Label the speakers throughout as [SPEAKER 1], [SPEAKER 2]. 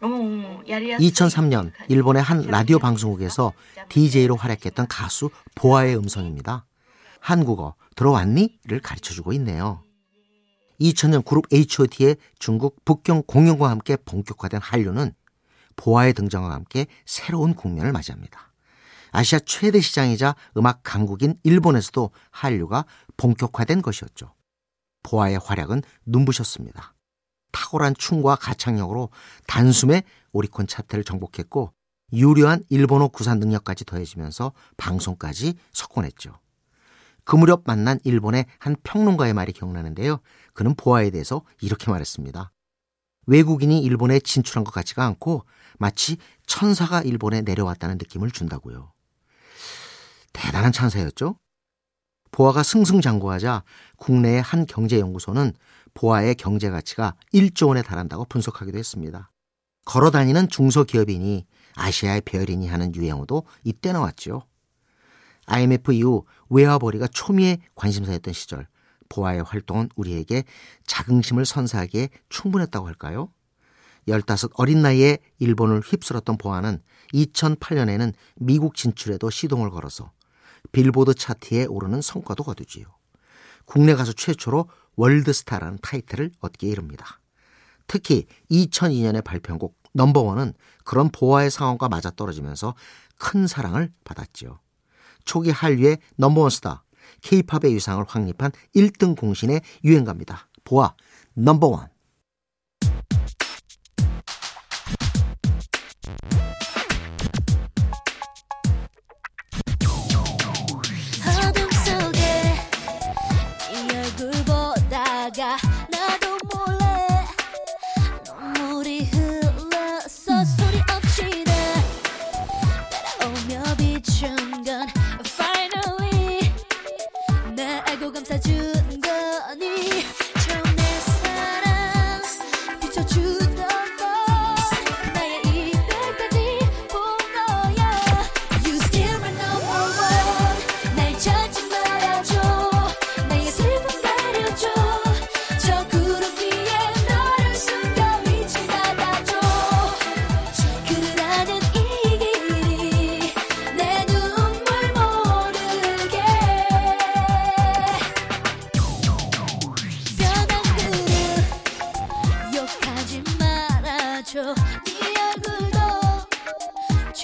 [SPEAKER 1] 2003년 일본의 한 라디오 방송국에서 DJ로 활약했던 가수 보아의 음성입니다. 한국어 들어왔니?를 가르쳐주고 있네요. 2000년 그룹 H.O.T의 중국 북경 공연과 함께 본격화된 한류는 보아의 등장과 함께 새로운 국면을 맞이합니다. 아시아 최대 시장이자 음악 강국인 일본에서도 한류가 본격화된 것이었죠. 보아의 활약은 눈부셨습니다. 탁월한 춤과 가창력으로 단숨에 오리콘 차트를 정복했고 유려한 일본어 구사 능력까지 더해지면서 방송까지 석권했죠. 그 무렵 만난 일본의 한 평론가의 말이 기억나는데요. 그는 보아에 대해서 이렇게 말했습니다. 외국인이 일본에 진출한 것 같지가 않고 마치 천사가 일본에 내려왔다는 느낌을 준다고요. 대단한 찬사였죠? 보아가 승승장구하자 국내의 한 경제연구소는 보아의 경제 가치가 1조 원에 달한다고 분석하기도 했습니다. 걸어 다니는 중소기업인이 아시아의 별인이 하는 유행어도 이때 나왔죠. IMF 이후 외화벌이가 초미의 관심사였던 시절 보아의 활동은 우리에게 자긍심을 선사하기에 충분했다고 할까요? 15 어린 나이에 일본을 휩쓸었던 보아는 2008년에는 미국 진출에도 시동을 걸어서 빌보드 차트에 오르는 성과도 거두지요. 국내 가수 최초로 월드스타라는 타이틀을 얻게 이릅니다. 특히 2002년에 발표한 곡 넘버원은 그런 보아의 상황과 맞아떨어지면서 큰 사랑을 받았지요. 초기 한류의 넘버원 스타, 케이팝의 유상을 확립한 1등 공신의 유행가입니다. 보아 넘버원.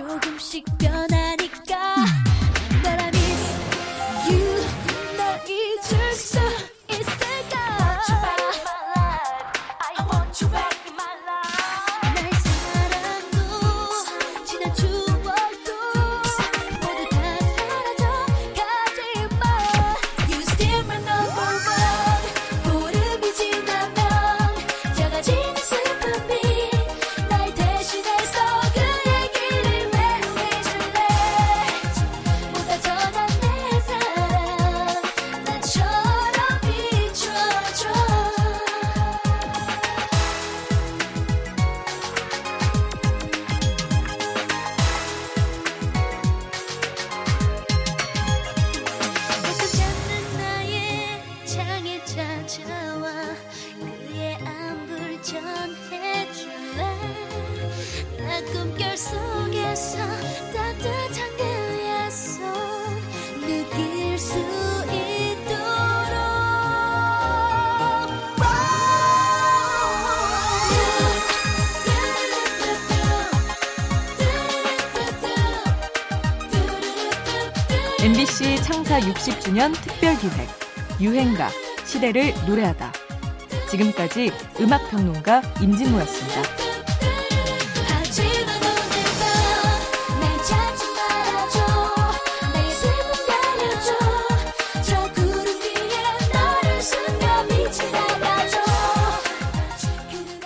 [SPEAKER 2] 조금씩 변하니 나 꿈결 속에서 따뜻한 그의 손 느낄 수
[SPEAKER 3] MBC 창사 60주년 특별 기획 유행가 시대를 노래하다. 지금까지 음악 평론가 임진모였습니다.